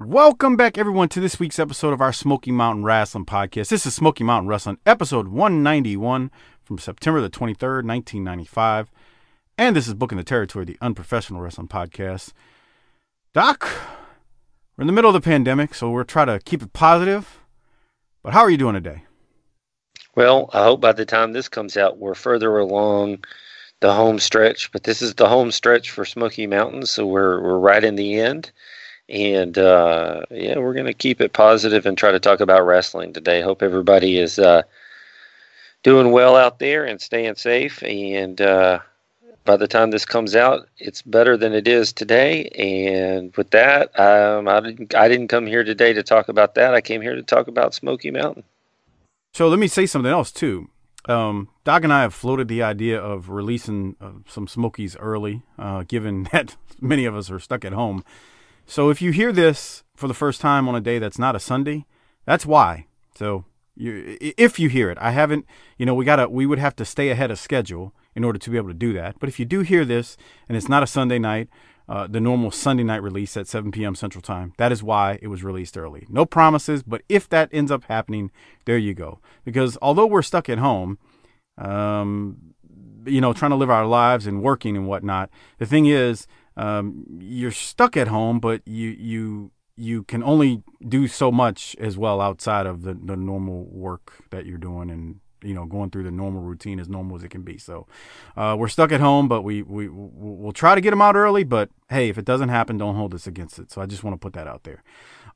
Welcome back, everyone, to this week's episode of our Smoky Mountain Wrestling Podcast. This is Smoky Mountain Wrestling, episode 191 from September the 23rd, 1995. And this is Booking the Territory, the Unprofessional Wrestling Podcast. Doc, we're in the middle of the pandemic, so we're trying to keep it positive. But how are you doing today? Well, I hope by the time this comes out, we're further along the home stretch. But this is the home stretch for Smoky Mountain, so we're we're right in the end. And uh, yeah, we're going to keep it positive and try to talk about wrestling today. Hope everybody is uh, doing well out there and staying safe. And uh, by the time this comes out, it's better than it is today. And with that, um, I didn't I didn't come here today to talk about that. I came here to talk about Smoky Mountain. So let me say something else too. Um, Doc and I have floated the idea of releasing uh, some Smokies early, uh, given that many of us are stuck at home. So if you hear this for the first time on a day that's not a Sunday, that's why. So you, if you hear it, I haven't, you know, we gotta, we would have to stay ahead of schedule in order to be able to do that. But if you do hear this and it's not a Sunday night, uh, the normal Sunday night release at 7 p.m. Central Time, that is why it was released early. No promises, but if that ends up happening, there you go. Because although we're stuck at home, um, you know, trying to live our lives and working and whatnot, the thing is, um, you're stuck at home, but you you you can only do so much as well outside of the, the normal work that you're doing and you know going through the normal routine as normal as it can be. So uh, we're stuck at home but we, we we'll try to get them out early but hey if it doesn't happen don't hold us against it. So i just want to put that out there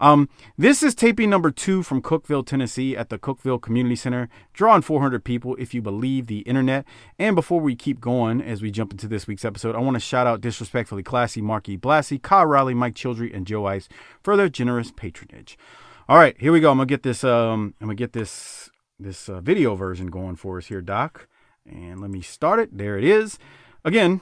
um, this is taping number two from Cookeville, Tennessee at the Cookeville Community Center, drawing 400 people if you believe the internet. And before we keep going, as we jump into this week's episode, I want to shout out Disrespectfully Classy, Marky Blassie, Kyle Riley, Mike Childry, and Joe Ice for their generous patronage. All right, here we go. I'm gonna get this. Um, I'm gonna get this this uh, video version going for us here, Doc. And let me start it. There it is. Again,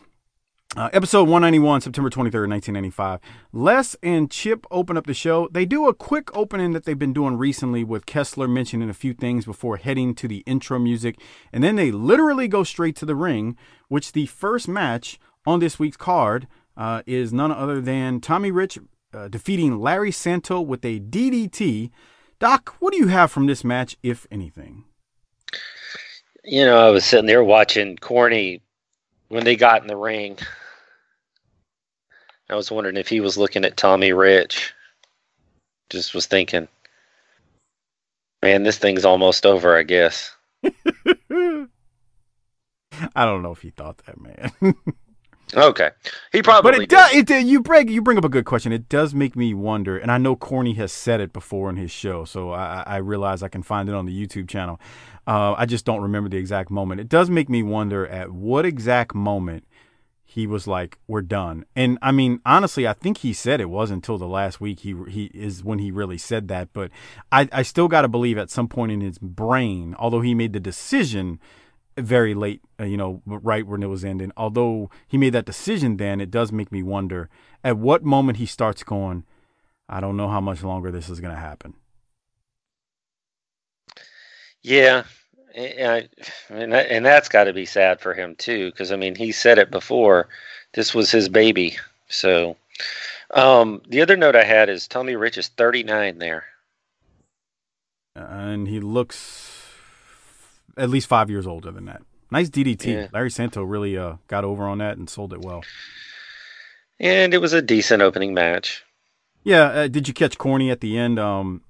uh, episode 191, September 23rd, 1995. Les and Chip open up the show. They do a quick opening that they've been doing recently with Kessler mentioning a few things before heading to the intro music. And then they literally go straight to the ring, which the first match on this week's card uh, is none other than Tommy Rich uh, defeating Larry Santo with a DDT. Doc, what do you have from this match, if anything? You know, I was sitting there watching Corny when they got in the ring. I was wondering if he was looking at Tommy Rich. Just was thinking, man, this thing's almost over, I guess. I don't know if he thought that, man. okay, he probably. But it does. It, you bring you bring up a good question. It does make me wonder, and I know Corny has said it before in his show, so I, I realize I can find it on the YouTube channel. Uh, I just don't remember the exact moment. It does make me wonder at what exact moment he was like, "We're done." And I mean, honestly, I think he said it was until the last week. He he is when he really said that. But I I still got to believe at some point in his brain, although he made the decision very late, uh, you know, right when it was ending. Although he made that decision, then it does make me wonder at what moment he starts going. I don't know how much longer this is going to happen. Yeah, and, and that's got to be sad for him too, because I mean, he said it before. This was his baby. So, um, the other note I had is Tommy Rich is 39 there, and he looks at least five years older than that. Nice DDT. Yeah. Larry Santo really uh, got over on that and sold it well. And it was a decent opening match. Yeah. Uh, did you catch Corny at the end? Um,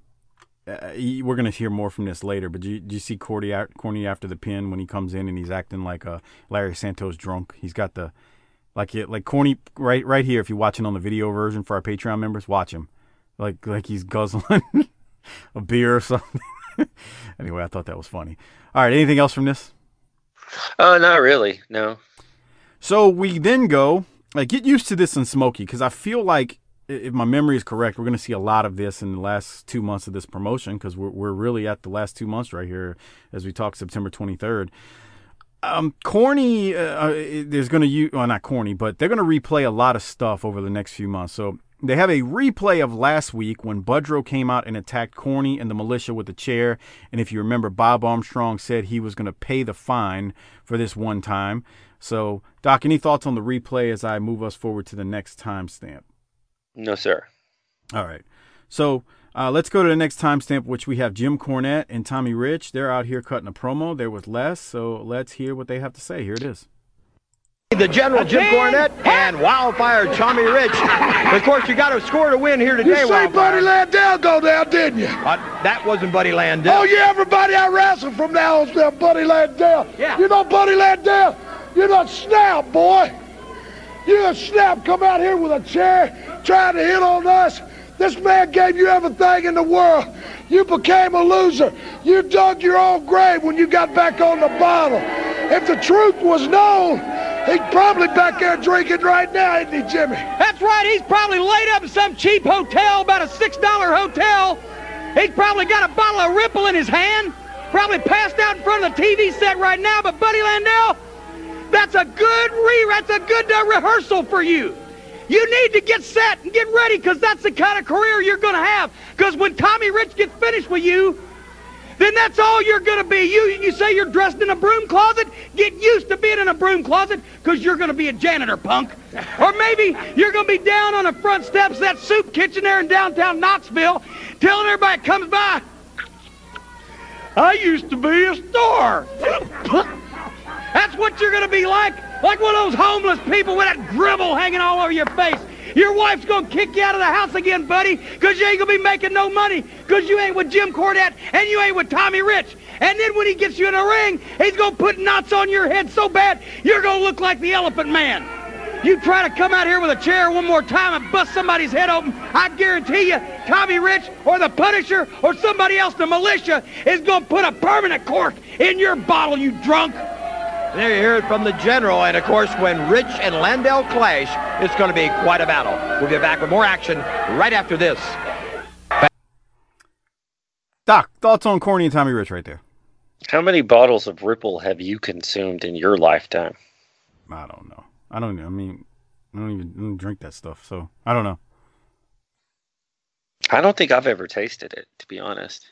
uh, we're gonna hear more from this later, but do you, do you see Corny, Corny after the pin when he comes in and he's acting like a uh, Larry Santos drunk? He's got the like it like Corny right right here. If you're watching on the video version for our Patreon members, watch him like like he's guzzling a beer or something. anyway, I thought that was funny. All right, anything else from this? Uh, not really. No. So we then go like get used to this in Smokey because I feel like if my memory is correct, we're going to see a lot of this in the last two months of this promotion because we're we're really at the last two months right here as we talk September 23rd. Um, corny, uh, uh there's going to use well not corny, but they're going to replay a lot of stuff over the next few months. So they have a replay of last week when Budrow came out and attacked Corny and the militia with a chair. And if you remember, Bob Armstrong said he was going to pay the fine for this one time. So, Doc, any thoughts on the replay as I move us forward to the next timestamp? No, sir. All right. So uh, let's go to the next timestamp, which we have Jim Cornette and Tommy Rich. They're out here cutting a promo. There was less, so let's hear what they have to say. Here it is. The General Jim Cornette and Wildfire Tommy Rich. Of course, you got to score to win here today. You see Buddy Landel go down, didn't you? Uh, that wasn't Buddy Landel. Oh yeah, everybody I wrestled from now on there, Buddy Landel. Yeah. You know Buddy Landel. You're not snap, boy. You're a snap come out here with a chair trying to hit on us. This man gave you everything in the world. You became a loser. You dug your own grave when you got back on the bottle. If the truth was known, he'd probably back there drinking right now, isn't he, Jimmy? That's right. He's probably laid up in some cheap hotel, about a $6 hotel. He's probably got a bottle of Ripple in his hand. Probably passed out in front of the TV set right now. But Buddy Landel, that's a good re that's a good uh, rehearsal for you. You need to get set and get ready because that's the kind of career you're going to have. Because when Tommy Rich gets finished with you, then that's all you're going to be. You you say you're dressed in a broom closet, get used to being in a broom closet because you're going to be a janitor, punk. Or maybe you're going to be down on the front steps of that soup kitchen there in downtown Knoxville telling everybody comes by, I used to be a star. That's what you're going to be like. Like one of those homeless people with that dribble hanging all over your face. Your wife's going to kick you out of the house again, buddy, because you ain't going to be making no money because you ain't with Jim Cornette and you ain't with Tommy Rich. And then when he gets you in a ring, he's going to put knots on your head so bad, you're going to look like the Elephant Man. You try to come out here with a chair one more time and bust somebody's head open, I guarantee you, Tommy Rich or the Punisher or somebody else, the militia, is going to put a permanent cork in your bottle, you drunk. There you hear it from the general. And of course, when Rich and Landel clash, it's going to be quite a battle. We'll be back with more action right after this. Doc, thoughts on Corny and Tommy Rich right there? How many bottles of Ripple have you consumed in your lifetime? I don't know. I don't. I mean, I don't even, I don't drink that stuff, so I don't know. I don't think I've ever tasted it, to be honest.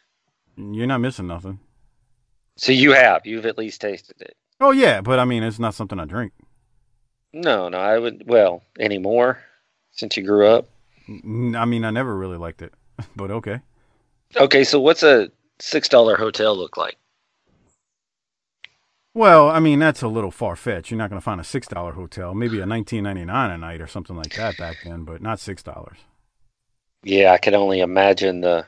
You're not missing nothing. So you have. You've at least tasted it. Oh yeah, but I mean, it's not something I drink. No, no, I would. Well, anymore since you grew up. I mean, I never really liked it, but okay. Okay, so what's a six dollar hotel look like? Well, I mean, that's a little far fetched. You're not going to find a six dollar hotel, maybe a nineteen ninety nine a night or something like that back then, but not six dollars. Yeah, I can only imagine the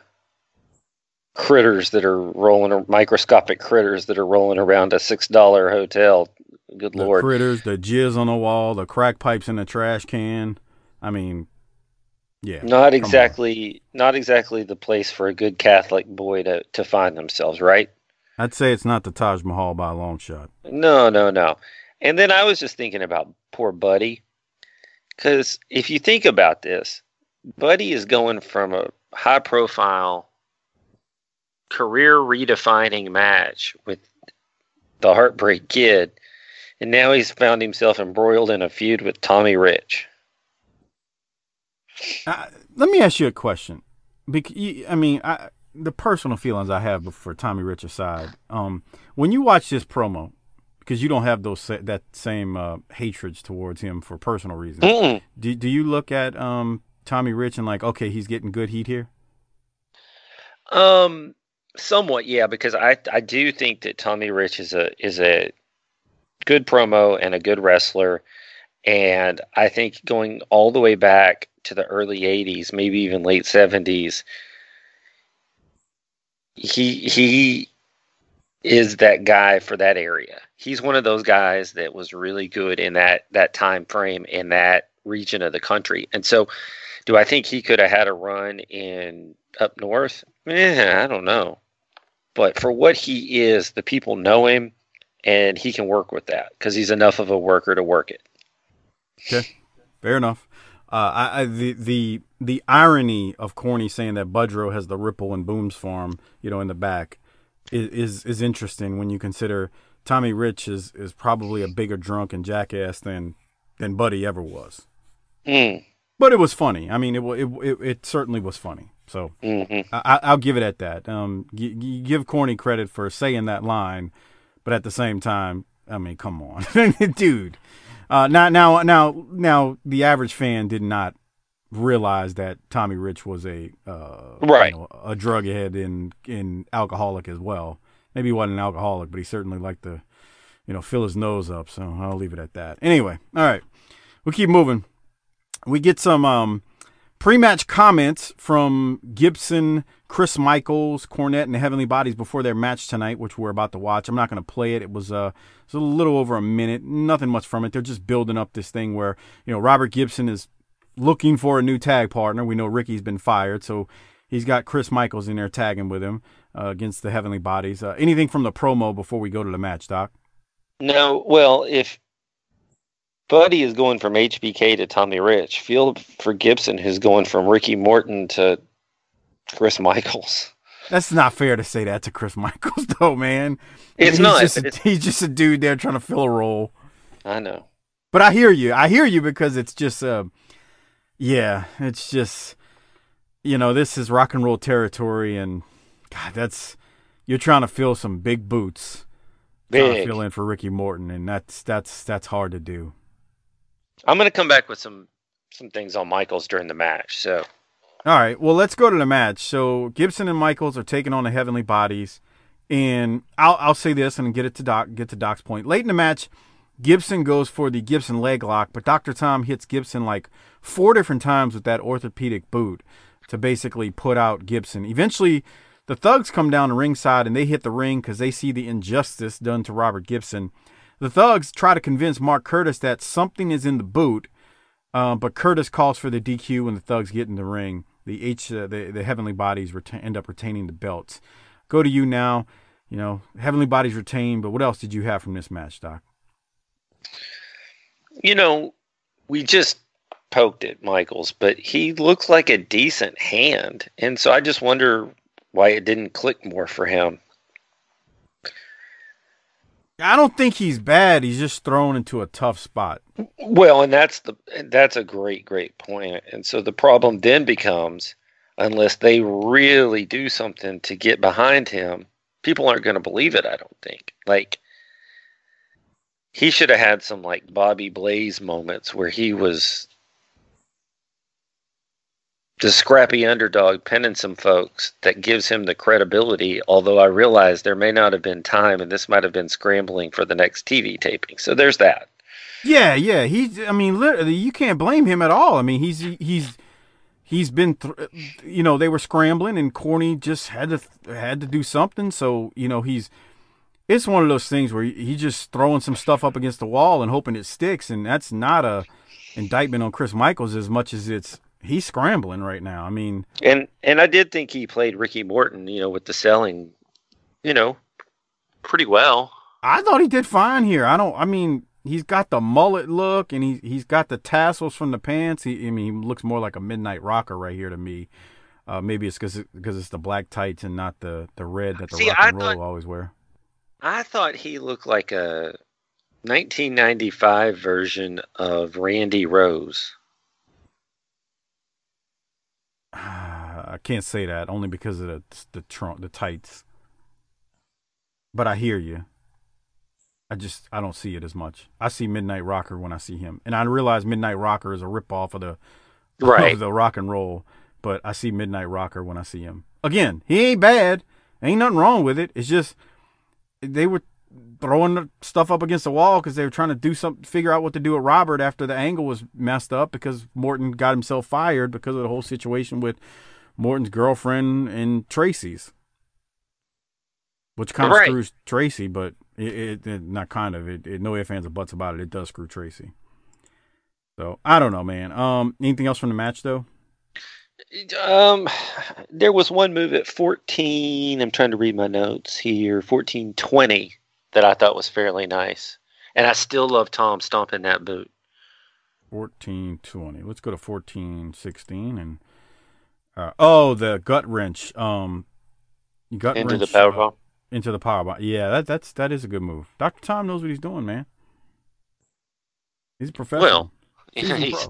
critters that are rolling, microscopic critters that are rolling around a six dollar hotel. Good the lord, critters, the jizz on the wall, the crack pipes in the trash can. I mean, yeah, not exactly, not exactly the place for a good Catholic boy to to find themselves, right? I'd say it's not the Taj Mahal by a long shot. No, no, no. And then I was just thinking about poor Buddy, because if you think about this, Buddy is going from a high profile career redefining match with the Heartbreak Kid, and now he's found himself embroiled in a feud with Tommy Rich. Uh, let me ask you a question. Bec- I mean, I, the personal feelings I have for Tommy Rich aside, um, when you watch this promo, because you don't have those that same uh, hatreds towards him for personal reasons, Mm-mm. do do you look at um, Tommy Rich and like, okay, he's getting good heat here? Um, somewhat, yeah, because I I do think that Tommy Rich is a is a good promo and a good wrestler, and I think going all the way back to the early '80s, maybe even late '70s, he he is that guy for that area. He's one of those guys that was really good in that that time frame in that region of the country. And so do I think he could have had a run in up north? Eh, I don't know. But for what he is, the people know him and he can work with that because he's enough of a worker to work it. Okay. Fair enough. Uh, I, I, the the the irony of Corny saying that Budrow has the Ripple and Boone's Farm, you know, in the back, is is, is interesting when you consider Tommy Rich is is probably a bigger drunk and jackass than than Buddy ever was. Mm. But it was funny. I mean, it it it, it certainly was funny. So Mm-hmm. I, will give it at that. Um, give Corny credit for saying that line, but at the same time, I mean, come on, dude. Uh, now, now, now, now, the average fan did not realize that Tommy Rich was a uh, Right. you know, a drug head and and alcoholic as well. Maybe he wasn't an alcoholic, but he certainly liked to, you know, fill his nose up. So I'll leave it at that. Anyway, all right, we keep moving. We get some um, pre-match comments from Gibson, Chris Michaels, Cornette, and the Heavenly Bodies before their match tonight, which we're about to watch. I'm not going to play it. It was uh, it was a little over a minute. Nothing much from it. They're just building up this thing where you know Robert Gibson is looking for a new tag partner. We know Ricky's been fired, so he's got Chris Michaels in there tagging with him uh, against the Heavenly Bodies. Uh, anything from the promo before we go to the match, Doc? No, well, if Buddy is going from HBK to Tommy Rich, feel for Gibson who's going from Ricky Morton to Chris Michaels. That's not fair to say that to Chris Michaels, though, man. It's he's not, Just it's- he's just a dude there trying to fill a role. I know. But I hear you. I hear you because it's just, uh, yeah, it's just, you know, this is rock and roll territory, and God, that's you're trying to fill some big boots, trying to Big. fill in for Ricky Morton, and that's that's that's hard to do. I'm going to come back with some some things on Michaels during the match. So, All right, well, let's go to the match. So Gibson and Michaels are taking on the Heavenly Bodies, and I'll I'll say this and get it to Doc get to Doc's point. Late in the match, Gibson goes for the Gibson leg lock, but Doctor Tom hits Gibson like four different times with that orthopedic boot to basically put out Gibson. Eventually, the Thugs come down to ringside and they hit the ring because they see the injustice done to Robert Gibson. The Thugs try to convince Mark Curtis that something is in the boot, uh, but Curtis calls for the DQ when the Thugs get in the ring. The H, uh, the the Heavenly Bodies reta- end up retaining the belts. Go to you now. You know, Heavenly Bodies retain, but what else did you have from this match, Doc? you know, we just poked at Michaels, but he looks like a decent hand. And so I just wonder why it didn't click more for him. I don't think he's bad. He's just thrown into a tough spot. Well, and that's the that's a great great point. And so the problem then becomes unless they really do something to get behind him, people aren't going to believe it, I don't think. Like he should have had some like Bobby Blaze moments where he was the scrappy underdog pinning some folks that gives him the credibility. Although I realize there may not have been time, and this might have been scrambling for the next TV taping. So there's that. Yeah, yeah. He's. I mean, literally, you can't blame him at all. I mean, he's he's he's been. Th- you know, they were scrambling, and Corny just had to had to do something. So you know, he's. It's one of those things where he's just throwing some stuff up against the wall and hoping it sticks, and that's not a indictment on Chris Michaels as much as it's he's scrambling right now. I mean, And and I did think he played Ricky Morton, you know, with the selling, you know, pretty well. I thought he did fine here. I don't. I mean, he's got the mullet look, and he he's got the tassels from the pants. He, I mean, he looks more like a midnight rocker right here to me. Uh, maybe it's because because it's the black tights and not the the red that the See, rock and roll always wear. I thought he looked like a 1995 version of Randy Rose. I can't say that only because of the the trunk, the tights. But I hear you. I just I don't see it as much. I see Midnight Rocker when I see him, and I realize Midnight Rocker is a ripoff of the Right. of the rock and roll. But I see Midnight Rocker when I see him. Again, he ain't bad. Ain't nothing wrong with it. It's just they were throwing stuff up against the wall because they were trying to do something, figure out what to do with Robert after the angle was messed up because Morton got himself fired because of the whole situation with Morton's girlfriend and Tracy's, which kind of Right. screws Tracy, but it, it, it not kind of it, it. No ifs ands or buts about it. It does screw Tracy. So I don't know, man. Um, anything else from the match though? Um, there was one move at 14. I'm trying to read my notes here. 1420 that I thought was fairly nice, and I still love Tom stomping that boot. fourteen twenty. Let's go to fourteen sixteen and uh, oh, the gut wrench. Um, gut Into wrench the power uh, into the power bomb. Yeah, that that's that is a good move. Doctor Tom knows what he's doing, man. He's a professional. Well, he's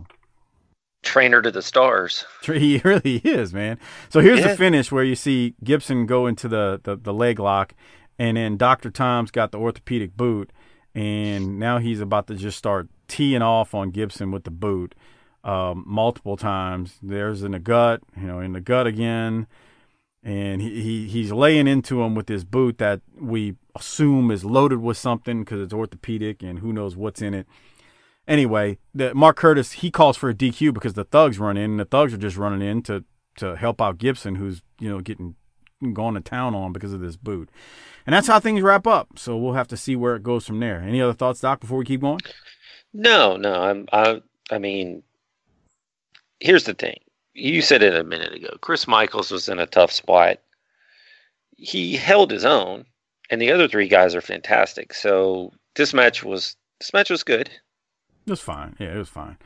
trainer to the stars. He really is, man. So here's Yeah. the finish where you see Gibson go into the, the, the leg lock, and then Dr. Tom's got the orthopedic boot, and now he's about to just start teeing off on Gibson with the boot um, multiple times. There's in the gut, you know, in the gut again, and he, he he's laying into him with this boot that we assume is loaded with something because it's orthopedic and who knows what's in it. Anyway, the Mark Curtis he calls for a DQ because the thugs run in, and the thugs are just running in to to help out Gibson, who's you know getting going to town on because of this boot. And that's how things wrap up. So we'll have to see where it goes from there. Any other thoughts, Doc, before we keep going? No, no. I'm. I. I mean, here's the thing. You said it a minute ago. Chris Michaels was in a tough spot. He held his own, and the other three guys are fantastic. So this match was this match was good. It was fine. Yeah, it was fine.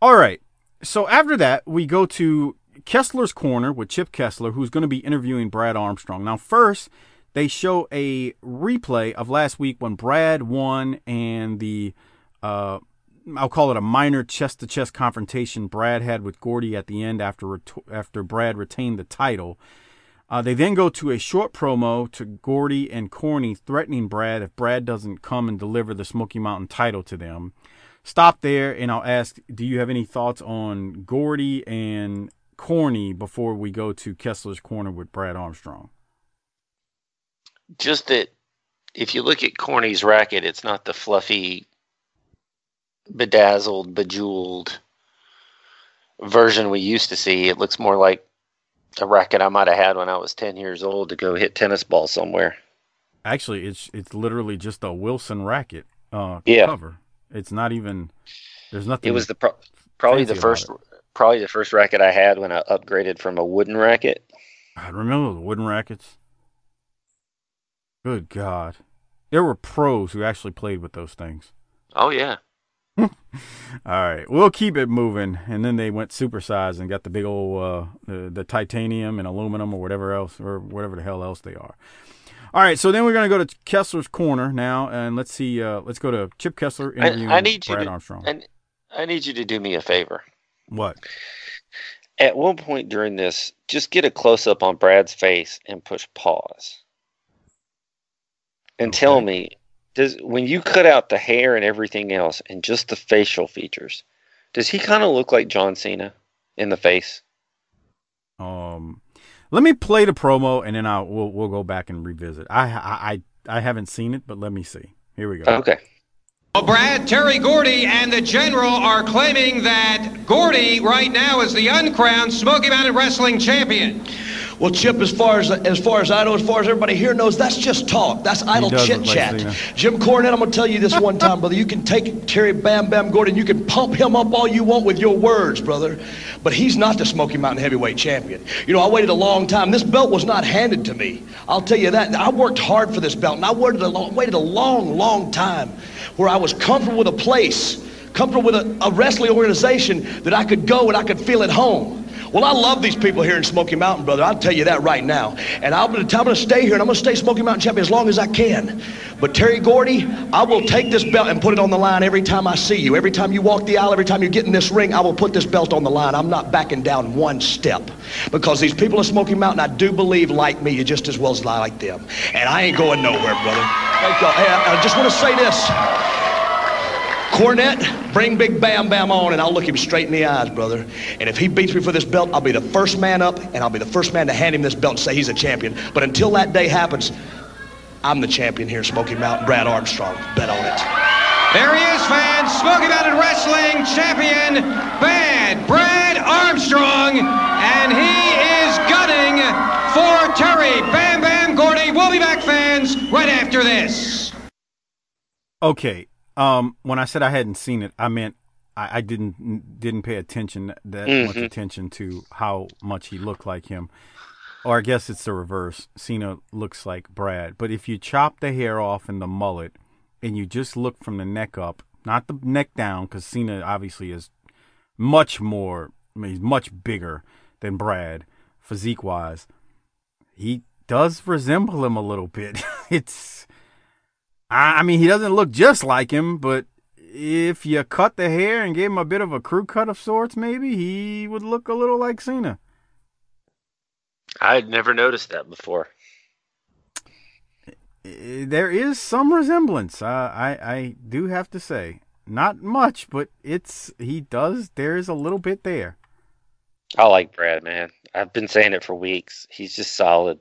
All right. So after that, we go to Kessler's corner with Chip Kessler, who's going to be interviewing Brad Armstrong. Now, first, they show a replay of last week when Brad won and the uh, I'll call it a minor chest to chest confrontation Brad had with Gordy at the end after ret- after Brad retained the title. Uh, they then go to a short promo to Gordy and Corny threatening Brad if Brad doesn't come and deliver the Smoky Mountain title to them. Stop there and I'll ask do you have any thoughts on Gordy and Corny before we go to Kessler's corner with Brad Armstrong? Just that if you look at Corny's racket, it's not the fluffy, bedazzled, bejeweled version we used to see. It looks more like a racket I might have had when I was ten years old to go hit tennis ball somewhere. Actually, it's it's literally just a Wilson racket uh, Yeah. cover. It's not even. There's nothing. It was the pro- probably the first probably the first racket I had when I upgraded from a wooden racket. I remember the wooden rackets. Good God, there were pros who actually played with those things. Oh yeah. All right, we'll keep it moving, and then they went supersized and got the big old uh, the, the titanium and aluminum or whatever else or whatever the hell else they are. All right, so then we're gonna go to Kessler's corner now, and let's see. Uh, let's go to Chip Kessler I, interviewing I need you Brad to Armstrong. and I need you to do me a favor. what? At one point during this, just get a close up on Brad's face and push pause. And tell me, does when you cut out the hair and everything else and just the facial features, does he kind of look like John Cena in the face? Um, let me play the promo, and then I'll we'll we'll go back and revisit. I I I, I haven't seen it, but let me see. Here we go. Okay. Well, Brad, Terry Gordy and the General are claiming that Gordy right now is the uncrowned Smoky Mountain Wrestling Champion. Well, Chip, as far as as far as I know, as far as everybody here knows, that's just talk. That's idle chit chat. Jim Cornette, I'm gonna tell you this one time, brother. You can take Terry Bam Bam Gordy, you can pump him up all you want with your words, brother, but he's not the Smoky Mountain Heavyweight Champion. You know, I waited a long time. This belt was not handed to me. I'll tell you that. I worked hard for this belt, and I waited a long, waited a long, long time, where I was comfortable with a place, comfortable with a, a wrestling organization that I could go and I could feel at home. Well, I love these people here in Smoky Mountain, brother. I'll tell you that right now. And I'm going to stay here, and I'm going to stay Smoky Mountain champion as long as I can. But Terry Gordy, I will take this belt and put it on the line every time I see you. Every time you walk the aisle, every time you get in this ring, I will put this belt on the line. I'm not backing down one step. Because these people in Smoky Mountain, I do believe, like me you just as well as I like them. And I ain't going nowhere, brother. Thank y'all. Hey, I, I just want to say this. Cornette, bring Big Bam Bam on, and I'll look him straight in the eyes, brother. And if he beats me for this belt, I'll be the first man up, and I'll be the first man to hand him this belt and say he's a champion. But until that day happens, I'm the champion here Smoky Mountain, Brad Armstrong. Bet on it. There he is, fans. Smoky Mountain Wrestling Champion, Bad Brad Armstrong. And he is gunning for Terry Bam Bam Gordy. We'll be back, fans, right after this. Okay. Um, when I said I hadn't seen it, I meant I, I didn't didn't pay attention that much Mhm. attention to how much he looked like him. Or I guess it's the reverse. Cena looks like Brad. But if you chop the hair off and the mullet, and you just look from the neck up, not the neck down, because Cena obviously is much more. I mean, he's much bigger than Brad, physique wise. He does resemble him a little bit. it's, I, I mean, he doesn't look just like him, but if you cut the hair and gave him a bit of a crew cut of sorts, maybe he would look a little like Cena. I'd never noticed that before. There is some resemblance. Uh, I I do have to say, not much, but it's he does. There is a little bit there. I like Brad, man. I've been saying it for weeks. He's just solid.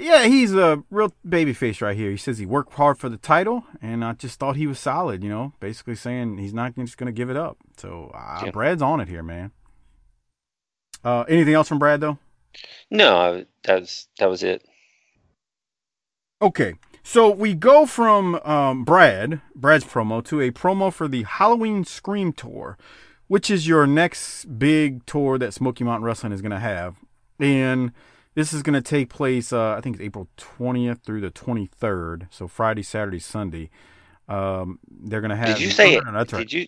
Yeah, he's a real baby face right here. He says he worked hard for the title, and I just thought he was solid. You know, basically saying he's not just going to give it up. So uh, yeah. Brad's on it here, man. Uh, anything else from Brad though? No, that was that was it. Okay, so we go from um, Brad, Brad's promo, to a promo for the Halloween Scream Tour, which is your next big tour that Smoky Mountain Wrestling is going to have, and this is going to take place. Uh, I think it's April twentieth through the twenty third, so Friday, Saturday, Sunday. Um, they're going to have. Did you say? No, no, no, that's right. Did you?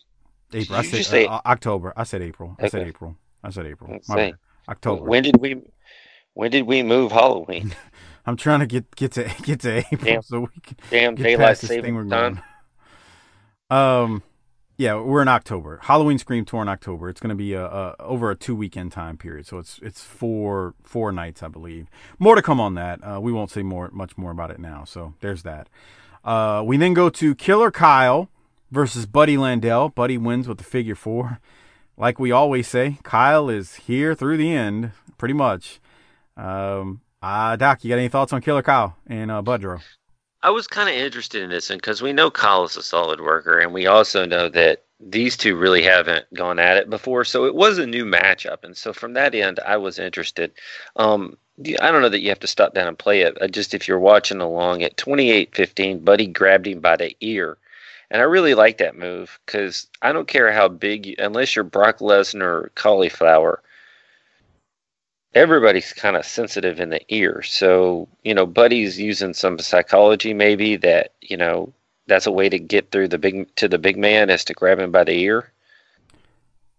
April. Did I said say, uh, October. I said April. I said April. I said April. My. October. When did we? When did we move Halloween? I'm trying to get get to get to April Damn- so we can Damn get daylight past this thing we're time. going. Um, yeah, we're in October. Halloween Scream Tour in October. It's going to be a, a over a two weekend time period, so it's it's four four nights, I believe. More to come on that. Uh, we won't say more much more about it now. So there's that. Uh, we then go to Killer Kyle versus Buddy Landel. Buddy wins with the figure four. Like we always say, Kyle is here through the end, pretty much. Um, uh, Doc, you got any thoughts on Killer Kyle and uh, Budro? I was kind of interested in this one because we know Kyle is a solid worker, and we also know that these two really haven't gone at it before. So it was a new matchup, and so from that end, I was interested. Um, I don't know that you have to stop down and play it. uh, Just if you're watching along at 28-15, Buddy grabbed him by the ear, and I really like that move because I don't care how big, you, unless you're Brock Lesnar or Cauliflower everybody's kind of sensitive in the ear. So, you know, Buddy's using some psychology maybe that, you know, that's a way to get through the big to the big man is to grab him by the ear.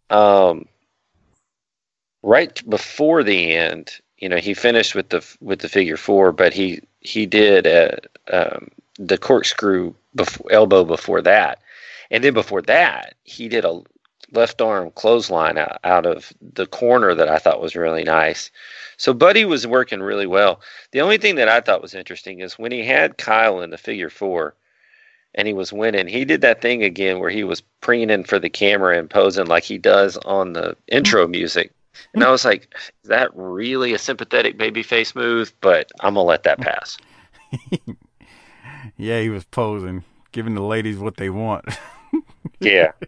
Um right before the end, you know, he finished with the with the figure 4, but he he did uh, um, the corkscrew before, elbow before that. And then before that, he did a left arm clothesline out, out of the corner that I thought was really nice. So Buddy was working really well. The only thing that I thought was interesting is when he had Kyle in the figure four and he was winning, he did that thing again where he was preening for the camera and posing like he does on the intro mm-hmm. music. And I was like, is that really a sympathetic baby face move? But I'm going to let that pass. Yeah, he was posing, giving the ladies what they want. Yeah.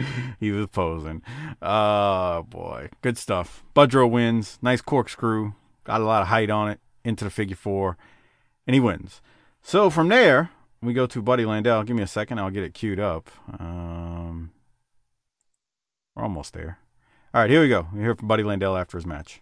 he was posing. Oh boy, good stuff. Budro wins. Nice corkscrew. Got a lot of height on it into the figure four, and he wins. So from there, we go to Buddy Landel. Give me a second. I'll get it queued up. Um, we're almost there. All right, here we go. We hear from Buddy Landel after his match.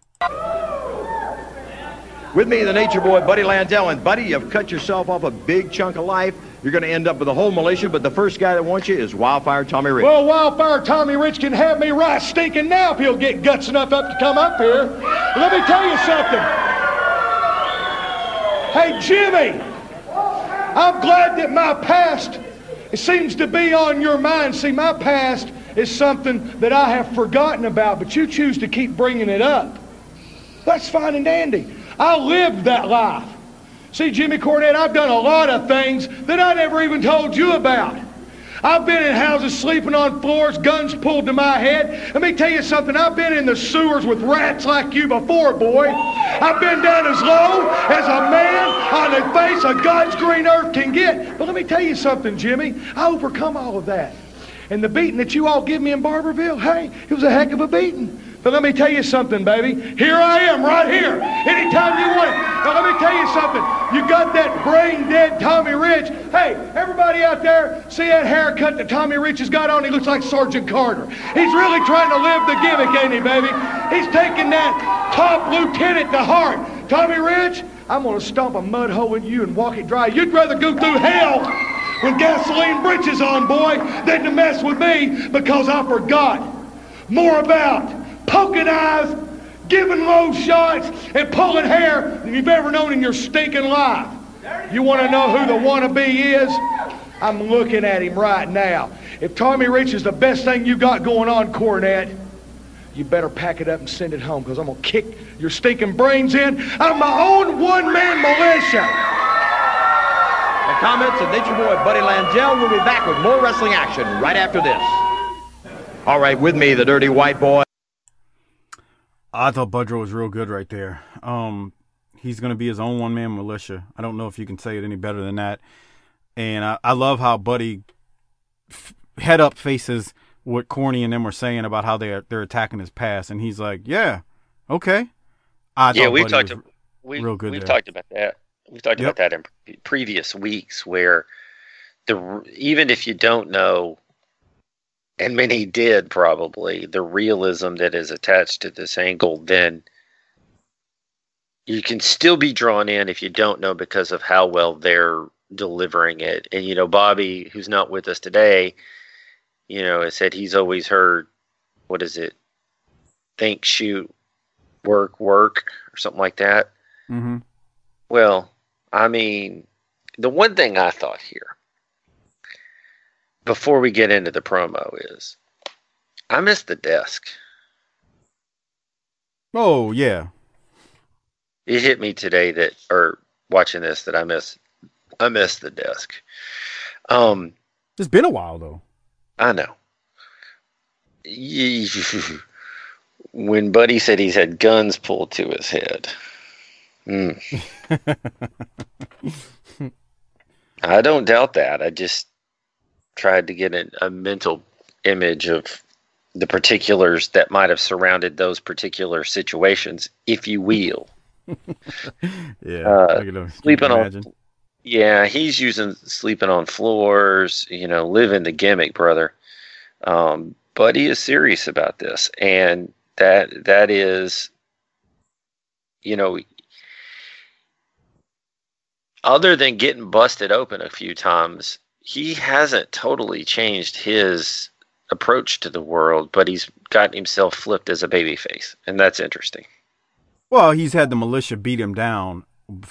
With me, the nature boy, Buddy Landell. And, Buddy, you've cut yourself off a big chunk of life. You're going to end up with a whole militia, but the first guy that wants you is Wildfire Tommy Rich. Well, Wildfire Tommy Rich can have me right stinking now if he'll get guts enough up to come up here. Let me tell you something. Hey, Jimmy, I'm glad that my past seems to be on your mind. See, my past is something that I have forgotten about, but you choose to keep bringing it up. That's fine and dandy. I lived that life. See, Jimmy Cornette, I've done a lot of things that I never even told you about. I've been in houses sleeping on floors, guns pulled to my head. Let me tell you something. I've been in the sewers with rats like you before, boy. I've been down as low as a man on the face of God's green earth can get. But let me tell you something, Jimmy. I overcome all of that. And the beating that you all give me in Barbourville, hey, it was a heck of a beating. But let me tell you something, baby. Here I am, right here. Anytime you want it. Now, let me tell you something. You got that brain dead Tommy Rich. Hey, everybody out there, see that haircut that Tommy Rich has got on? He looks like Sergeant Carter. He's really trying to live the gimmick, ain't he, baby? He's taking that top lieutenant to heart. Tommy Rich, I'm to stomp a mud hole in you and walk it dry. You'd rather go through hell with gasoline breeches on, boy, than to mess with me because I forgot more about poking eyes, giving low shots, and pulling hair than you've ever known in your stinking life. You want to know who the wannabe is? I'm looking at him right now. If Tommy Rich is the best thing you got going on, Cornette, you better pack it up and send it home because I'm going to kick your stinking brains in out of my own one-man militia. The comments of Nature Boy Buddy Landel will be back with more wrestling action right after this. All right, with me, the Dirty White Boy. I thought Budrow was real good right there. Um, he's going to be his own one man militia. I don't know if you can say it any better than that. And I, I love how Buddy f- head up faces what Corny and them were saying about how they are, they're attacking his past, and he's like, "Yeah, okay." I yeah, we've talked. was We, real good we've there. talked about that. We've talked Yep. about that in pre- previous weeks, where the even if you don't know, and many did probably the realism that is attached to this angle, then you can still be drawn in if you don't know because of how well they're delivering it. And you know, Bobby, who's not with us today, you know, has said he's always heard, what is it? Think, shoot, work, work, or something like that. Mhm. Well, I mean, the one thing I thought here before we get into the promo is I missed the desk. Oh yeah, It hit me today that, or watching this, that I miss, I missed the desk. Um, it's been a while though. I know. When Buddy said he's had guns pulled to his head, mm. I don't doubt that. I just tried to get a, a mental image of the particulars that might have surrounded those particular situations, if you will. Yeah, Uh, sleeping on- Yeah, he's using sleeping on floors, you know, living the gimmick, brother. Um, but he is serious about this, and that that is, you know, other than getting busted open a few times, he hasn't totally changed his approach to the world, but he's gotten himself flipped as a babyface, and that's interesting. Well, he's had the militia beat him down,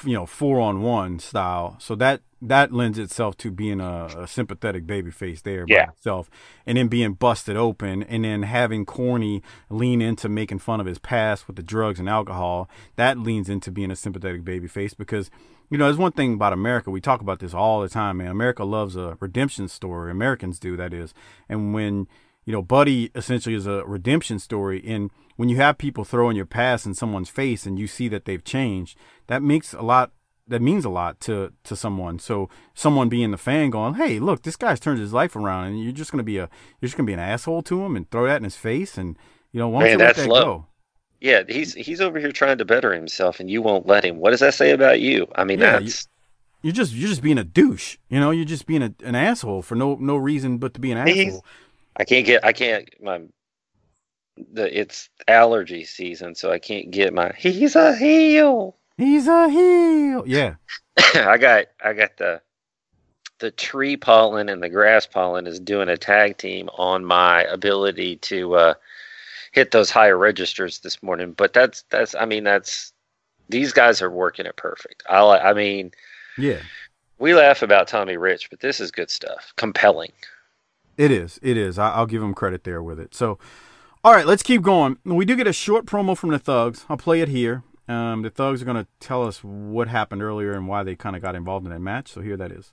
you know, four on one style. So that that lends itself to being a, a sympathetic babyface there by Yeah. itself, and then being busted open, and then having Corny lean into making fun of his past with the drugs and alcohol. That leans into being a sympathetic babyface because. You know, there's one thing about America. We talk about this all the time, man. America loves a redemption story. Americans do, that is. And when you know, Buddy essentially is a redemption story. And when you have people throwing your past in someone's face and you see that they've changed, that makes a lot. That means a lot to to someone. So someone being the fan going, "Hey, look, this guy's turned his life around," and you're just gonna be a you're just gonna be an asshole to him and throw that in his face, and you know, why don't Man, you let that's that low. go? Yeah, he's he's over here trying to better himself, and you won't let him. What does that say about you? I mean, Yeah, that's You're just you're just being a douche. You know, you're just being a, an asshole for no no reason but to be an asshole. I can't get I can't my the it's allergy season, so I can't get my he's a heel. He's a heel. Yeah. I got I got the the tree pollen and the grass pollen is doing a tag team on my ability to uh, hit those higher registers this morning. But that's that's I mean that's these guys are working it perfect. I I mean Yeah. we laugh about Tommy Rich, but this is good stuff. Compelling. It is. It is. I, I'll give him credit there with it. So, all right, let's keep going. We do get a short promo from the Thugs. I'll play it here. Um, the Thugs are going to tell us what happened earlier and why they kind of got involved in that match. So here that is.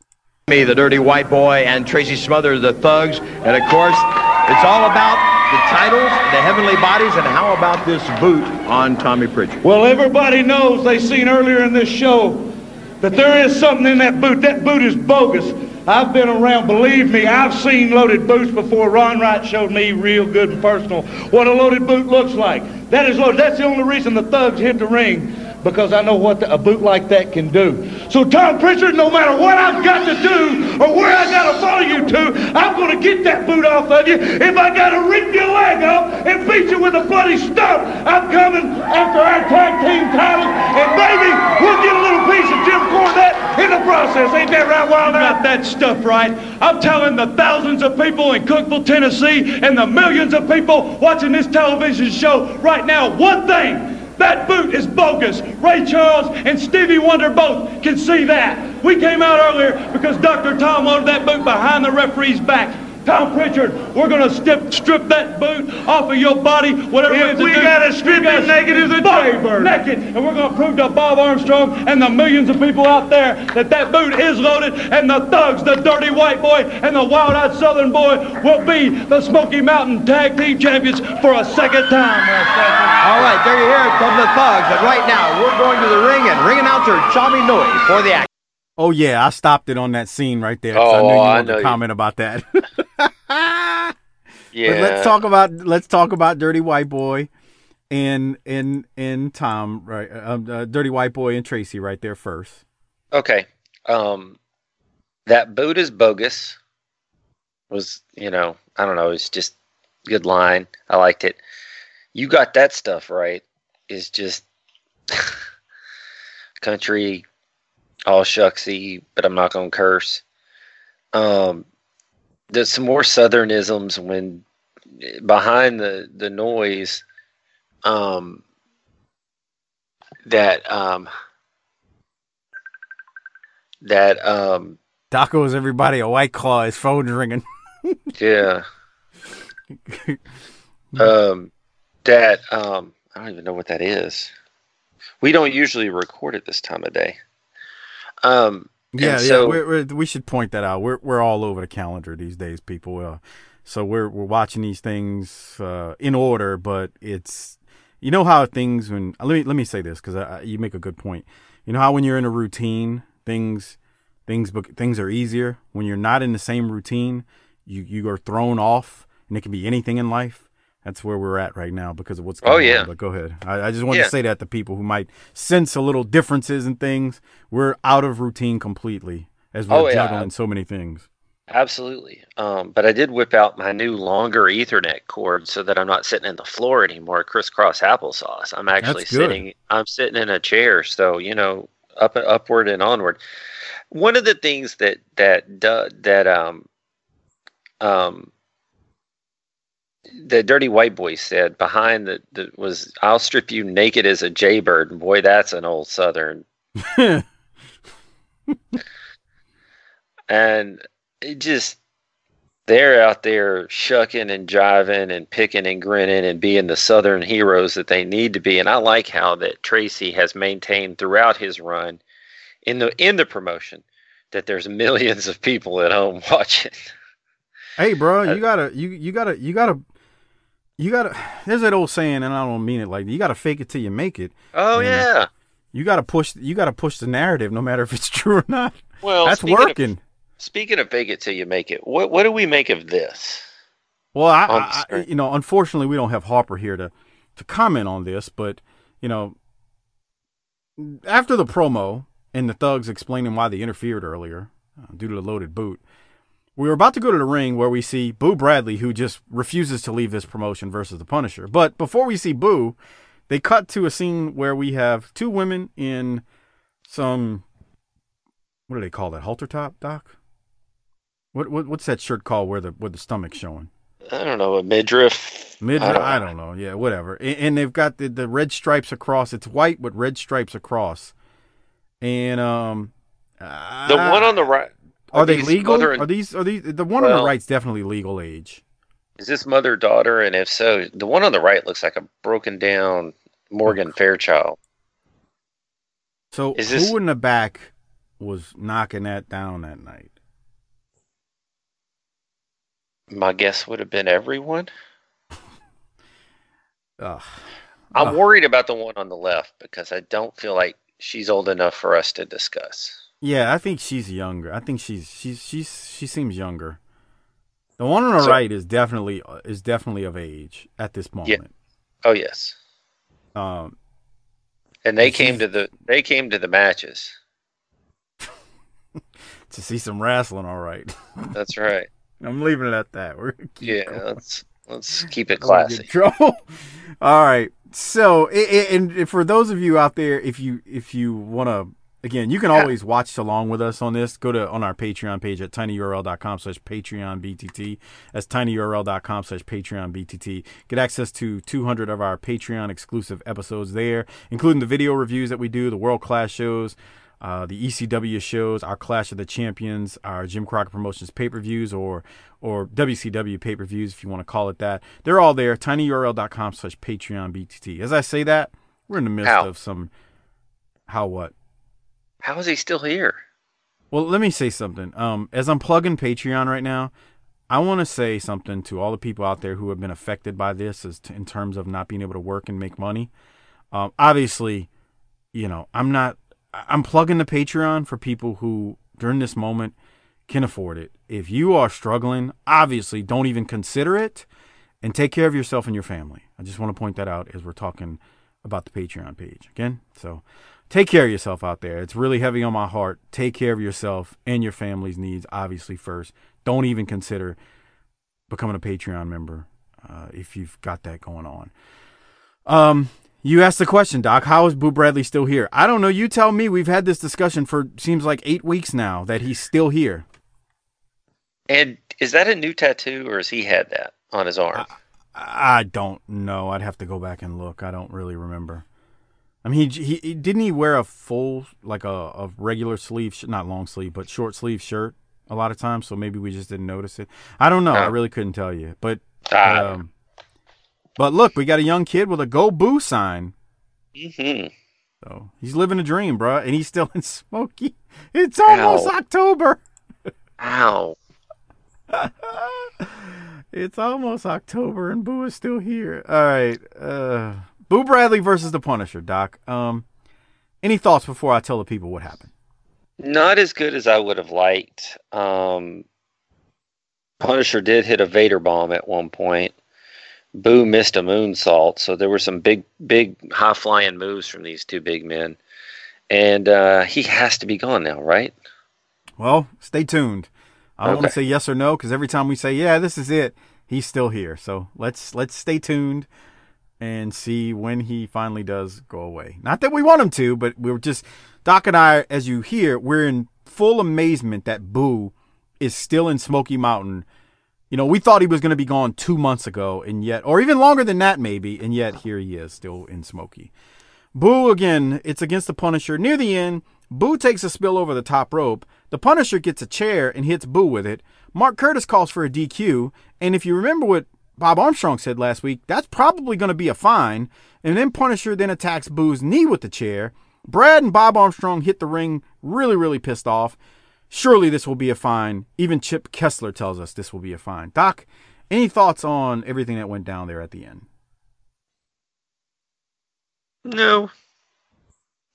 Me, the Dirty White Boy, and Tracy Smothers, the Thugs. And of course, it's all about the titles, the heavenly bodies, and how about this boot on Tommy Prichard? Well, everybody knows they seen earlier in this show that there is something in that boot. That boot is bogus. I've been around, believe me, I've seen loaded boots before. Ron Wright showed me real good and personal what a loaded boot looks like. That is loaded. That's the only reason the thugs hit the ring because I know what the, a boot like that can do. So, Tom Prichard, no matter what I've got to do or where I've got to follow you to, I'm going to get that boot off of you. If I got to rip your leg off and beat you with a bloody stump, I'm coming after our tag team titles, and maybe we'll get a little piece of Jim Cornette in the process. Ain't that right, Wild Got that stuff right. I'm telling the thousands of people in Cookeville, Tennessee, and the millions of people watching this television show right now one thing. That boot is bogus. Ray Charles and Stevie Wonder both can see that. We came out earlier because Dr. Tom wanted that boot behind the referee's back. Tom Prichard, we're going to strip, strip that boot off of your body, whatever If we we have to do. gotta strip We gotta it naked as a buck jaybird. Naked, and we're going to prove to Bob Armstrong and the millions of people out there that that boot is loaded, and the thugs, the dirty white boy, and the wild-eyed southern boy will be the Smoky Mountain Tag Team Champions for a second time. All right, there you hear it from the thugs. And right now, we're going to the ring, and ring announcer Tommy Noy for the action. Oh yeah, I stopped it on that scene right there. 'cause oh, I Oh, knew you I wanted know to you- comment about that. Yeah. But let's talk about let's talk about Dirty White Boy and and and Tom right um, uh, Dirty White Boy and Tracy right there first. Okay. Um, that boot is bogus. Was you know I don't know. It's just good line. I liked it. You got that stuff right. Is just country, all shucksy, but I'm not gonna curse. Um, there's some more southernisms when behind the the noise. Um, that um that um Doc owes everybody a white claw. His phone's ringing. yeah um that um I don't even know what that is. We don't usually record at this time of day. Um Yeah, yeah. We're, we're, we should point that out. We're we're all over the calendar these days, people. Uh, so we're we're watching these things uh, in order, but it's you know how things when let me let me say this because you make a good point. You know how when you're in a routine, things things things are easier. When you're not in the same routine, you you are thrown off, and it can be anything in life. That's where we're at right now because of what's going Oh, yeah. on. But go ahead. I, I just wanted Yeah. to say that to people who might sense a little differences in things. We're out of routine completely as we're Oh, yeah. juggling so many things. Absolutely. Um, but I did whip out my new longer Ethernet cord so that I'm not sitting in the floor anymore, crisscross applesauce. I'm actually sitting. I'm sitting in a chair, so you know, up upward and onward. One of the things that that that um um the dirty white boy said behind the, the was I'll strip you naked as a jaybird. And boy, that's an old southern. And it just they're out there shucking and jiving and picking and grinning and being the southern heroes that they need to be. And i like how that tracy has maintained throughout his run in the in the promotion that there's millions of people at home watching. Hey, bro, Uh, you gotta, you you gotta, you gotta, you gotta. There's that old saying, and I don't mean it like you gotta fake it till you make it. oh And yeah You gotta push, you gotta push the narrative, no matter if it's true or not. well That's speaking of- working. speaking of fake it till you make it what what do we make of this Well, I, I, I, you know, unfortunately, we don't have Harper here to to comment on this, but you know, after the promo and the thugs explaining why they interfered earlier uh, due to the loaded boot, we were about to go to the ring where we see Boo Bradley, who just refuses to leave this promotion versus the Punisher. But before we see Boo, they cut to a scene where we have two women in some what do they call that halter top, Doc? What, what what's that shirt called where the where the stomach's showing? i don't know a midriff Mid, I don't I know. don't, know. Yeah, whatever. And, and they've got the, the red stripes across. It's white with red stripes across. And um, the one on the right are they legal? mother and- Are these are these the one on the right's definitely legal age. Is this mother daughter? And if so, the one on the right looks like a broken down Morgan Fairchild. So Is this- who in the back was knocking that down that night? My guess would have been everyone. Ugh. I'm Ugh. worried about the one on the left because I don't feel like she's old enough for us to discuss. Yeah, I think she's younger. I think she's she's she's she seems younger. The one on the So- right is definitely is definitely of age at this moment. Yeah. Oh yes, Um, and they came to the they came to the matches. to see some wrestling, all right. That's right. I'm leaving it at that. We're Yeah, going. let's let's keep it I'm gonna get in classy. trouble. All right. So, and for those of you out there, if you if you want to again, you can always watch along with us on this. Go to on our Patreon page at tinyurl.com slash Patreon BTT. That's tinyurl.com slash Patreon BTT. Get access to 200 of our Patreon exclusive episodes there, including the video reviews that we do, the world class shows, uh, the ECW shows, our Clash of the Champions, our Jim Crockett Promotions pay per views, or or WCW pay per views, if you want to call it that. They're all there. tinyurl.com slash Patreon BTT. As I say that, we're in the midst How? of some. How what? How is he still here? Well, let me say something. Um, as I'm plugging Patreon right now, I want to say something to all the people out there who have been affected by this, as t- in terms of not being able to work and make money. Um, obviously, you know, I'm not. I'm plugging the Patreon for people who, during this moment, can afford it. If you are struggling, obviously, don't even consider it, and take care of yourself and your family. I just want to point that out as we're talking about the Patreon page again. So take care of yourself out there. It's really heavy on my heart. Take care of yourself and your family's needs, obviously, first. Don't even consider becoming a Patreon member uh, if you've got that going on. Um, you asked the question, Doc. How is Boo Bradley still here? I don't know. You tell me. We've had this discussion for seems like eight weeks now that he's still here. And is that a new tattoo, or has he had that on his arm? I don't know. I'd have to go back and look. I don't really remember. I mean, he, he didn't he wear a full like a, a regular sleeve, sh- not long sleeve, but short sleeve shirt a lot of times. So maybe we just didn't notice it. I don't know. I Oh. really couldn't tell you. But Ah. um, but look, we got a young kid with a "Go Boo" sign. hmm So he's living a dream, bruh, and he's still in Smoky. It's almost Ow. October. Ow. It's almost October and Boo is still here. All right. Uh, Boo Bradley versus the Punisher, Doc. Um, any thoughts before I tell the people what happened? Not as good as I would have liked. Um, Punisher did hit a Vader bomb at one point. Boo missed a moonsault, so there were some big, big, high flying moves from these two big men. And uh, he has to be gone now, right? Well, stay tuned. I don't want to say yes or no because every time we say yeah, this is it, he's still here. So let's let's stay tuned and see when he finally does go away. Not that we want him to, but we're just Doc and I, as you hear, we're in full amazement that Boo is still in Smoky Mountain. You know, we thought he was going to be gone two months ago, and yet, or even longer than that, maybe, and yet here he is, still in Smoky. Boo again, it's against the Punisher. Near the end, Boo takes a spill over the top rope. The Punisher gets a chair and hits Boo with it. Mark Curtis calls for a DQ. And if you remember what Bob Armstrong said last week, that's probably going to be a fine. And then Punisher then attacks Boo's knee with the chair. Brad and Bob Armstrong hit the ring really, really pissed off. Surely this will be a fine. Even Chip Kessler tells us this will be a fine. Doc, any thoughts on everything that went down there at the end? No.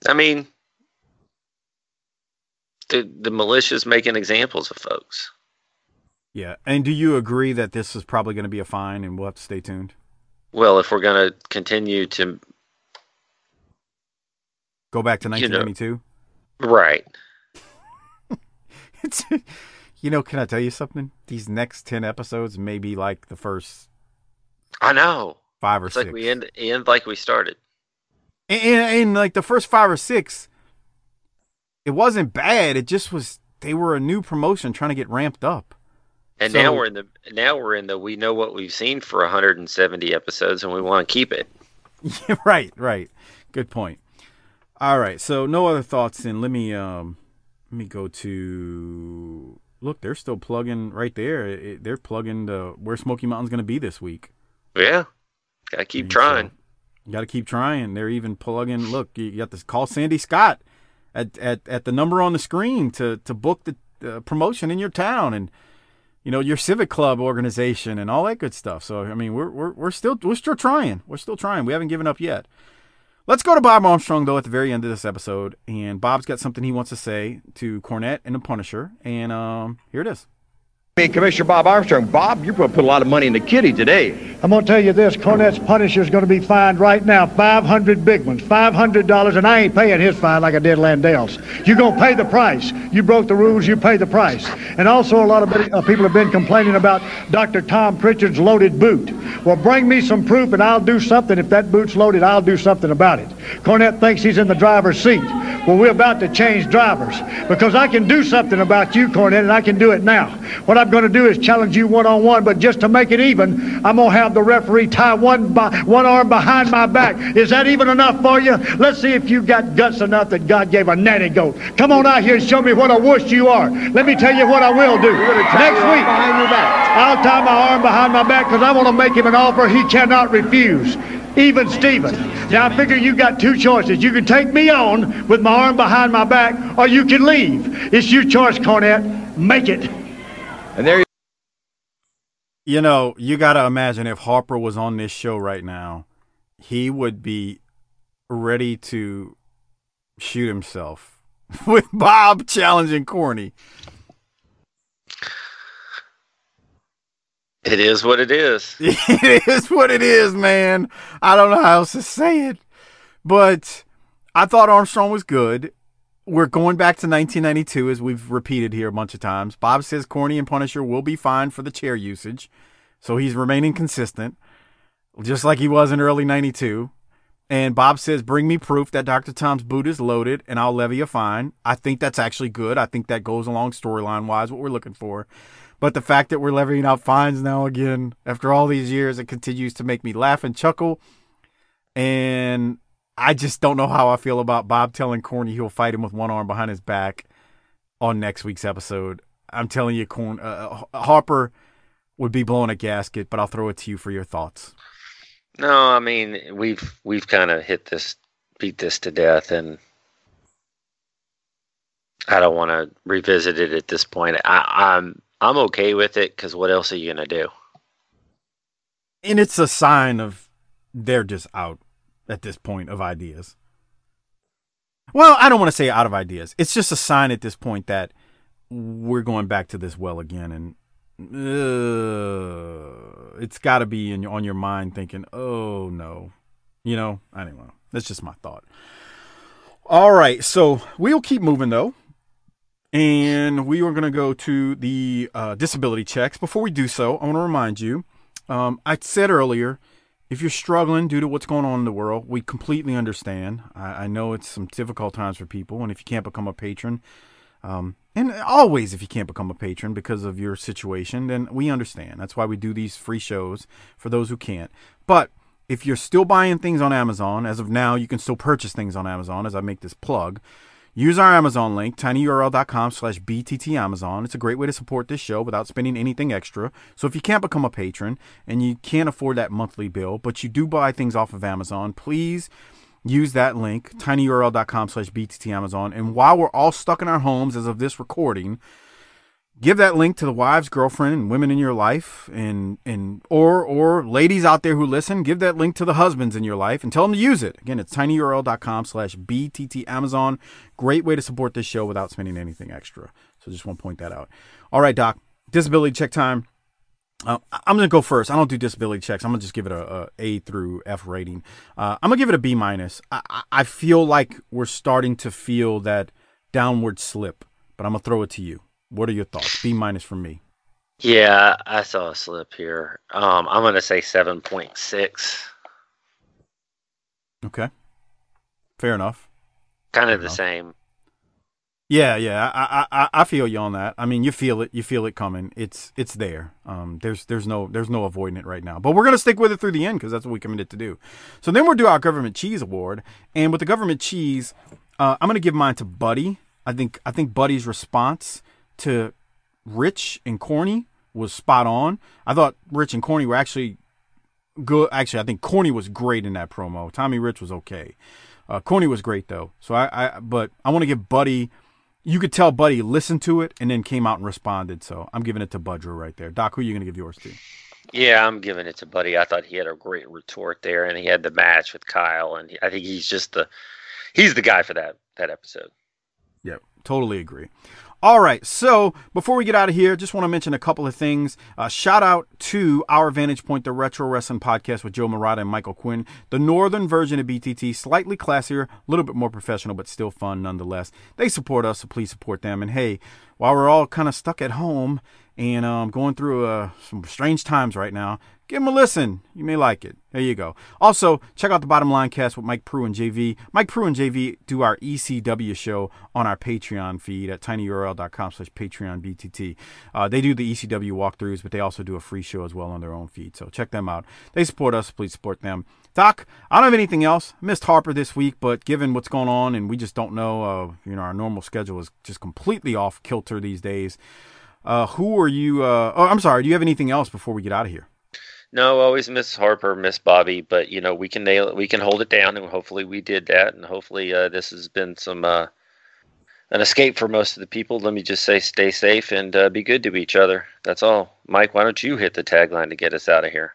I mean, the the militia's making examples of folks. Yeah. And do you agree that this is probably going to be a fine and we'll have to stay tuned? Well, if we're going to continue to Go back to You know. 1992? right, It's, you know, can I tell you something? These next 10 episodes may be like the first I know. five or It's six. like we end end like we started. and, and, and like the first five or six, it wasn't bad. It just was, they were a new promotion trying to get ramped up. And So- now we're in the now we're in the we know what we've seen for 170 episodes and we want to keep it. Right, right. Good point. All right. So no other thoughts. And let me um let me go to look. They're still plugging right there. It- they're plugging the where Smoky Mountain's going to be this week. Yeah. Got to keep And trying. so got to keep trying. They're even plugging. Look, you got to call Sandy Scott at at at the number on the screen to to book the uh, promotion in your town and you know your civic club organization and all that good stuff. So I mean, we're we're we're still we're still trying. We're still trying. We haven't given up yet. Let's go to Bob Armstrong though at the very end of this episode, and Bob's got something he wants to say to Cornette and the Punisher, and um, here it is. Hey, Commissioner Bob Armstrong. Bob, you're going to put a lot of money in the kitty today. I'm gonna tell you this, Cornette's Punisher's gonna be fined right now, 500 big ones, $500, and I ain't paying his fine like I did Landel's. You're gonna pay the price. You broke the rules, you pay the price. And also a lot of uh, people have been complaining about Dr. Tom Prichard's loaded boot. Well, bring me some proof and I'll do something. If that boot's loaded, I'll do something about it. Cornette thinks he's in the driver's seat. Well, we're about to change drivers because I can do something about you, Cornette, and I can do it now. What Going to do is challenge you one-on-one, but just to make it even, I'm going to have the referee tie one, by, one arm behind my back. Is that even enough for you? Let's see if you got guts enough that God gave a natty goat. Come on out here and show me what a wuss you are. Let me tell you what I will do. Next week, I'll tie my arm behind my back because I want to make him an offer he cannot refuse. Even Steven. Now I figure you got two choices. You can take me on with my arm behind my back, or you can leave. It's your choice, Cornette. Make it. And there you You know, you got to imagine if Harper was on this show right now, he would be ready to shoot himself with Bob challenging Corny. It is what it is. it is what it is, man. I don't know how else to say it. But I thought Armstrong was good. We're going back to 1992, as we've repeated here a bunch of times. Bob says Corny and Punisher will be fine for the chair usage. So he's remaining consistent, just like he was in early 92. And Bob says, bring me proof that Dr. Tom's boot is loaded and I'll levy a fine. I think that's actually good. I think that goes along storyline wise, what we're looking for. But the fact that we're levying out fines now again, after all these years, it continues to make me laugh and chuckle. And I just don't know how I feel about Bob telling Corny he'll fight him with one arm behind his back on next week's episode. I'm telling you, Corn uh, Harper would be blowing a gasket, but I'll throw it to you for your thoughts. No, I mean we've we've kind of hit this, beat this to death, and I don't want to revisit it at this point. I, I'm I'm okay with it because what else are you gonna do? And it's a sign of they're just out at this point of ideas. Well, I don't want to say out of ideas. It's just a sign at this point that we're going back to this well again, and uh, it's got to be in on your mind thinking, "Oh no," you know. Anyway, that's just my thought. All right, so we'll keep moving though, and we are going to go to the uh, disability checks. Before we do so, I want to remind you. Um, I said earlier, if you're struggling due to what's going on in the world, we completely understand. I, I know it's some difficult times for people, and if you can't become a patron, um, and always if you can't become a patron because of your situation, then we understand. That's why we do these free shows for those who can't. But if you're still buying things on Amazon, as of now, you can still purchase things on Amazon as I make this plug. Use our Amazon link, tinyurl.com slash bttamazon. It's a great way to support this show without spending anything extra. So if you can't become a patron and you can't afford that monthly bill, but you do buy things off of Amazon, please use that link, tinyurl.com slash bttamazon. And while we're all stuck in our homes as of this recording, give that link to the wives, girlfriend, and women in your life, and and or or ladies out there who listen, give that link to the husbands in your life and tell them to use it. Again, it's tinyurl.com slash bttamazon. Great way to support this show without spending anything extra. So just want to point that out. All right, Doc, disability check time. Uh, I'm gonna go first. I don't do disability checks. I'm gonna just give it a, a A through F rating. Uh, I'm gonna give it a B minus. I, I feel like we're starting to feel that downward slip, but I'm gonna throw it to you. What are your thoughts? B minus from me. Yeah, I saw a slip here. Um, I'm gonna say seven point six. Okay, fair enough. Kind Fair of the enough. same. Yeah, yeah, I, I, I- I feel you on that. I mean, you feel it, you feel it coming. It's, it's there. Um, there's, there's no, there's no avoiding it right now. But we're gonna stick with it through the end because that's what we committed to do. So then we'll do our government cheese award, and with the government cheese, uh, I'm gonna give mine to Buddy. I think, I think Buddy's response to Rich and Corny was spot on. I thought Rich and Corny were actually good. Actually, I think Corny was great in that promo. Tommy Rich was okay. Uh, Corny was great though. So I, I but I want to give Buddy. You could tell Buddy listened to it and then came out and responded. So I'm giving it to Budger right there. Doc, who are you going to give yours to? Yeah, I'm giving it to Buddy. I thought he had a great retort there, and he had the match with Kyle, and I think he's just the he's the guy for that that episode. Yep, totally agree. All right, so before we get out of here, just want to mention a couple of things. Uh, shout out to our Vantage Point, the Retro Wrestling Podcast with Joe Murata and Michael Quinn, the northern version of BTT, slightly classier, a little bit more professional, but still fun nonetheless. They support us, so please support them. And hey, while we're all kind of stuck at home and um, going through uh, some strange times right now, give them a listen. You may like it. There you go. Also, check out the Bottom Line Cast with Mike Prue and JV. Mike Prue and JV do our ECW show on our Patreon feed at tinyurl.com slash Patreon BTT. Uh, they do the ECW walkthroughs, but they also do a free show as well on their own feed. So check them out. They support us. Please support them. Doc, I don't have anything else. I missed Harper this week, but given what's going on and we just don't know, uh, you know, our normal schedule is just completely off kilter these days. Uh, who are you? Uh, oh, I'm sorry. Do you have anything else before we get out of here? No, always miss Harper, miss Bobby, but you know we can nail it. We can hold it down, and hopefully we did that, and hopefully uh, this has been some uh, an escape for most of the people. Let me just say, stay safe and uh, be good to each other. That's all. Mike, why don't you hit the tagline to get us out of here?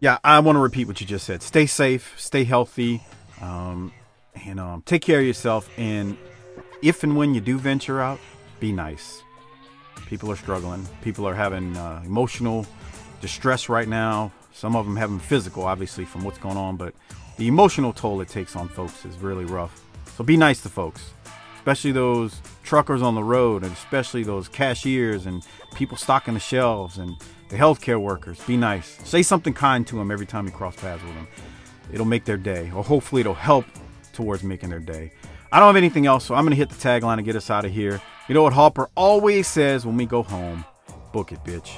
Yeah, I want to repeat what you just said. Stay safe, stay healthy, um, and um, take care of yourself. And if and when you do venture out, be nice. People are struggling. People are having uh, emotional distress right now. Some of them having physical, obviously, from what's going on, but the emotional toll it takes on folks is really rough. So be nice to folks, especially those truckers on the road, and especially those cashiers and people stocking the shelves and the healthcare workers. Be nice. Say something kind to them every time you cross paths with them. It'll make their day, or hopefully it'll help towards making their day. I don't have anything else, so I'm going to hit the tagline and get us out of here. You know what Hopper always says when we go home? Book it, bitch.